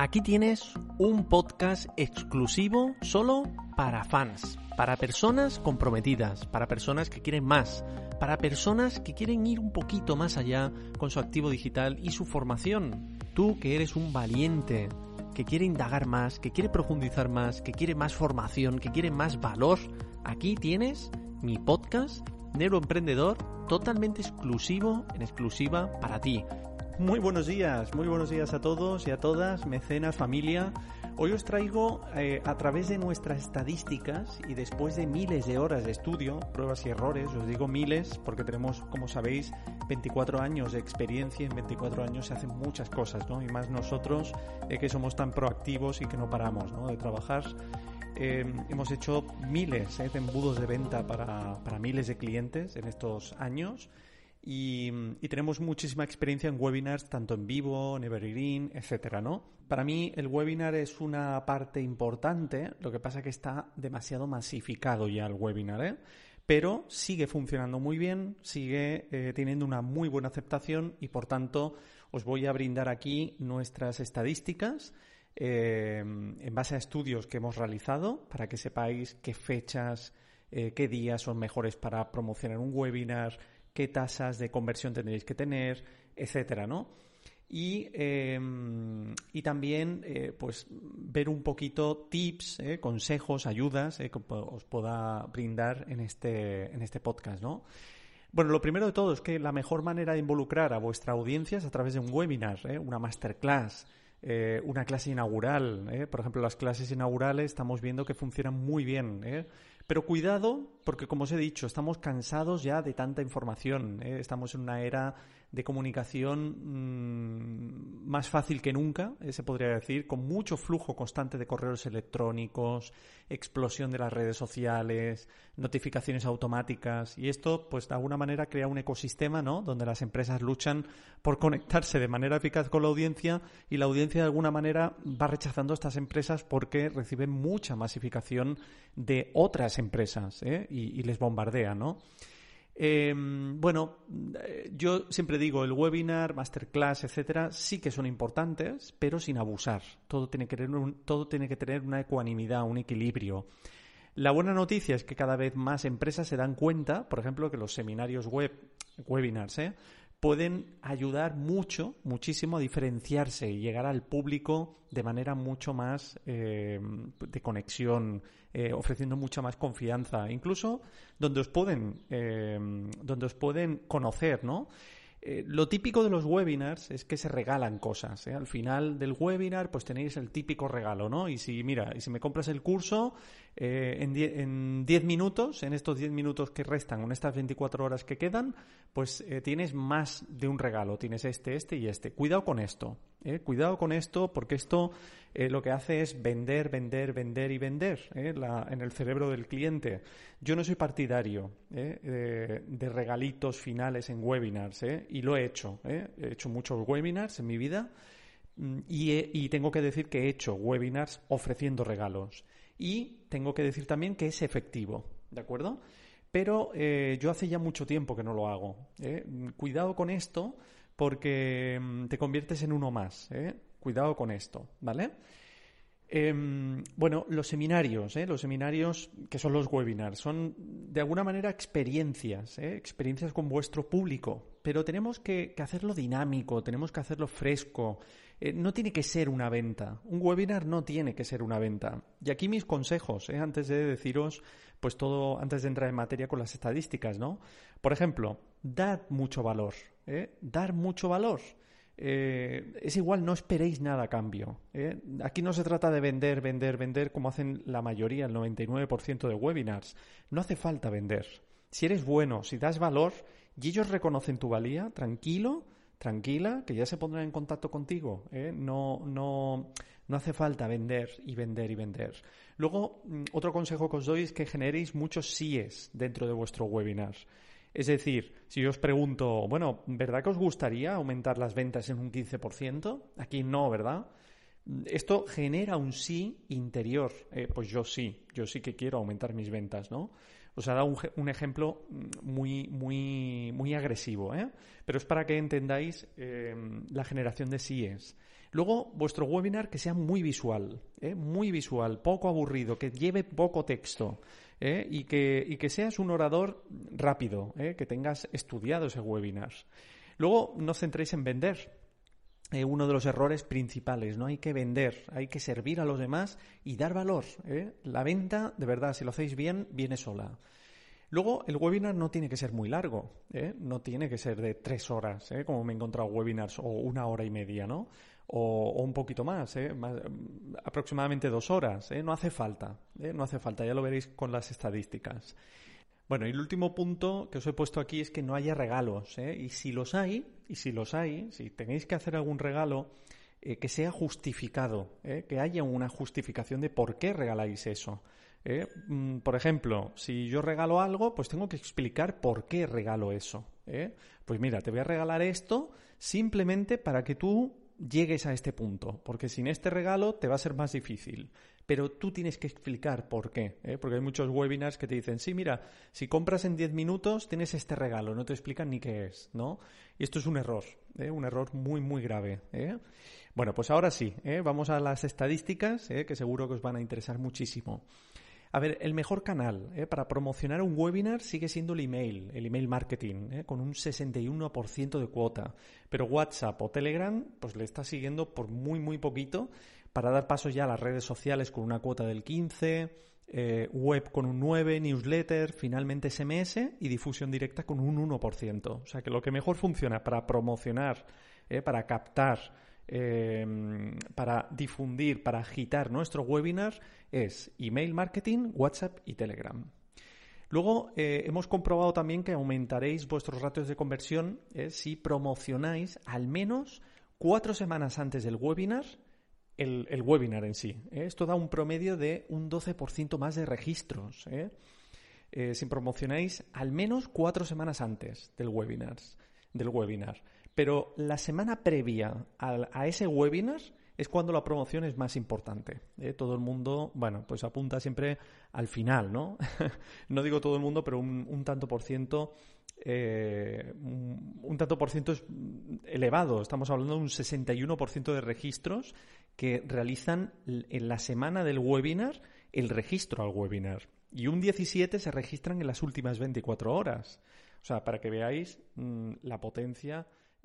Aquí tienes un podcast exclusivo solo para fans, para personas comprometidas, para personas que quieren más, para personas que quieren ir un poquito más allá con su activo digital y su formación. Tú que eres un valiente, que quiere indagar más, que quiere profundizar más, que quiere más formación, que quiere más valor, aquí tienes mi podcast Neuroemprendedor totalmente exclusivo, en exclusiva para ti. Muy buenos días, muy buenos días a todos y a todas, mecenas, familia. Hoy os traigo eh, a través de nuestras estadísticas y después de miles de horas de estudio, pruebas y errores, os digo miles porque tenemos, como sabéis, 24 años de experiencia en 24 años se hacen muchas cosas, ¿no? Y más nosotros eh, que somos tan proactivos y que no paramos, ¿no? De trabajar. Eh, hemos hecho miles de embudos de venta para, para miles de clientes en estos años. Y, tenemos muchísima experiencia en webinars, tanto en vivo, en Evergreen, etcétera, ¿no? Para mí el webinar es una parte importante, lo que pasa que está demasiado masificado ya el webinar, ¿eh? Pero sigue funcionando muy bien, sigue eh, teniendo una muy buena aceptación y por tanto os voy a brindar aquí nuestras estadísticas eh, en base a estudios que hemos realizado para que sepáis qué fechas, eh, qué días son mejores para promocionar un webinar, qué tasas de conversión tendréis que tener, etcétera, ¿no? Y, em, y también eh, pues ver un poquito tips, eh, consejos, ayudas eh, que os pueda brindar en este, en este podcast, ¿no? Bueno, lo primero de todo es que la mejor manera de involucrar a vuestra audiencia es a través de un webinar, una masterclass, una clase inaugural. Por ejemplo, las clases inaugurales estamos viendo que funcionan muy bien. Pero cuidado, porque como os he dicho, estamos cansados ya de tanta información. ¿eh? Estamos en una era de comunicación mm, más fácil que nunca, eh, se podría decir, con mucho flujo constante de correos electrónicos, explosión de las redes sociales, notificaciones automáticas y esto, pues de alguna manera crea un ecosistema, ¿no? Donde las empresas luchan por conectarse de manera eficaz con la audiencia y la audiencia de alguna manera va rechazando a estas empresas porque reciben mucha masificación de otras empresas ¿eh? y, les bombardea, ¿no? Em, bueno, eh, yo siempre digo, el webinar, masterclass, etcétera, sí que son importantes, pero sin abusar. Todo tiene que tener, todo tiene que tener una ecuanimidad, un equilibrio. La buena noticia es que cada vez más empresas se dan cuenta, por ejemplo, que los seminarios web, webinars, ¿eh? Pueden ayudar mucho, muchísimo a diferenciarse y llegar al público de manera mucho más eh, de conexión, eh, ofreciendo mucha más confianza, incluso donde os pueden, eh, donde os pueden conocer, ¿no? Eh, lo típico de los webinars es que se regalan cosas. ¿eh? Al final del webinar, pues tenéis el típico regalo, ¿no? Y si, mira, y si me compras el curso eh, en 10 minutos, en estos 10 minutos que restan, en estas 24 horas que quedan, pues tienes más de un regalo. Tienes este, este y este. Cuidado con esto. Cuidado con esto, porque esto lo que hace es vender, vender, vender y vender en el cerebro del cliente. Yo no soy partidario de, de regalitos finales en webinars y lo he hecho. ¿eh? He hecho muchos webinars en mi vida mm, y, tengo que decir que he hecho webinars ofreciendo regalos. Y tengo que decir también que es efectivo, ¿de acuerdo? Pero eh, yo hace ya mucho tiempo que no lo hago. ¿eh? Cuidado con esto porque mm, te conviertes en uno más. Cuidado con esto, ¿vale? Em, bueno, los seminarios, los seminarios que son los webinars, son de alguna manera experiencias, experiencias con vuestro público, pero tenemos que, hacerlo dinámico, tenemos que hacerlo fresco. Eh, no tiene que ser una venta. Un webinar no tiene que ser una venta. Y aquí mis consejos, antes de deciros, pues todo, antes de entrar en materia con las estadísticas, ¿no? Por ejemplo, dar mucho valor, dar mucho valor. Eh, es igual, no esperéis nada a cambio. ¿eh? Aquí no se trata de vender, vender, vender como hacen la mayoría, el 99% de webinars. No hace falta vender. Si eres bueno, si das valor y ellos reconocen tu valía, tranquilo, tranquila, que ya se pondrán en contacto contigo. ¿eh? No, no, no hace falta vender y vender y vender. Luego, mm, otro consejo que os doy es que generéis muchos síes dentro de vuestro webinar. Es decir, si yo os pregunto, bueno, ¿verdad que os gustaría aumentar las ventas en un 15%? Aquí no, ¿verdad? Esto genera un sí interior. Eh, pues yo sí, yo sí que quiero aumentar mis ventas, ¿no? Os ha dado un, ejemplo muy, muy, muy agresivo, ¿eh? pero es para que entendáis eh, la generación de síes. Luego, vuestro webinar que sea muy visual, ¿eh? muy visual, poco aburrido, que lleve poco texto. ¿eh? y, que, y que seas un orador rápido, ¿eh? que tengas estudiado ese webinar. Luego, no centréis en vender. Eh, uno de los errores principales, no hay que vender, hay que servir a los demás y dar valor. La venta, de verdad, si lo hacéis bien, viene sola. Luego, el webinar no tiene que ser muy largo, no tiene que ser de tres horas, como me he encontrado webinars, o una hora y media, ¿no? o, un poquito más, ¿eh? aproximadamente dos horas. ¿eh? No hace falta, ¿eh? no hace falta, ya lo veréis con las estadísticas. Bueno, y el último punto que os he puesto aquí es que no haya regalos. Y si los hay, y si los hay, si tenéis que hacer algún regalo, que sea justificado, que haya una justificación de por qué regaláis eso. Mm, por ejemplo, si yo regalo algo, pues tengo que explicar por qué regalo eso. Pues mira, te voy a regalar esto simplemente para que tú llegues a este punto, porque sin este regalo te va a ser más difícil. Pero tú tienes que explicar por qué, ¿eh? porque hay muchos webinars que te dicen, sí, mira, si compras en 10 minutos tienes este regalo, no te explican ni qué es, ¿no? Y esto es un error, ¿eh? un error muy, muy grave. ¿eh? Bueno, pues ahora sí, vamos a las estadísticas, que seguro que os van a interesar muchísimo. A ver, el mejor canal ¿eh? para promocionar un webinar sigue siendo el email, el email marketing, ¿eh? con un 61% de cuota. Pero WhatsApp o Telegram, pues le está siguiendo por muy, muy poquito para dar paso ya a las redes sociales con una cuota del 15%, eh, web con un 9%, newsletter, finalmente SMS y difusión directa con un 1%. O sea que lo que mejor funciona para promocionar, para captar Em, para difundir, para agitar nuestro webinar es email marketing, WhatsApp y Telegram. Luego eh, hemos comprobado también que aumentaréis vuestros ratios de conversión eh, si promocionáis al menos cuatro semanas antes del webinar el, webinar en sí. ¿eh? Esto da un promedio de un 12% más de registros. si promocionáis al menos cuatro semanas antes del webinar. Del webinar. Pero la semana previa a, ese webinar es cuando la promoción es más importante. ¿eh? Todo el mundo, bueno, pues apunta siempre al final, ¿no? no digo todo el mundo, pero un, tanto por ciento, eh, un, tanto por ciento es elevado. Estamos hablando de un 61% de registros que realizan en la semana del webinar el registro al webinar. Y un 17 se registran en las últimas 24 horas. O sea, para que veáis mm, la potencia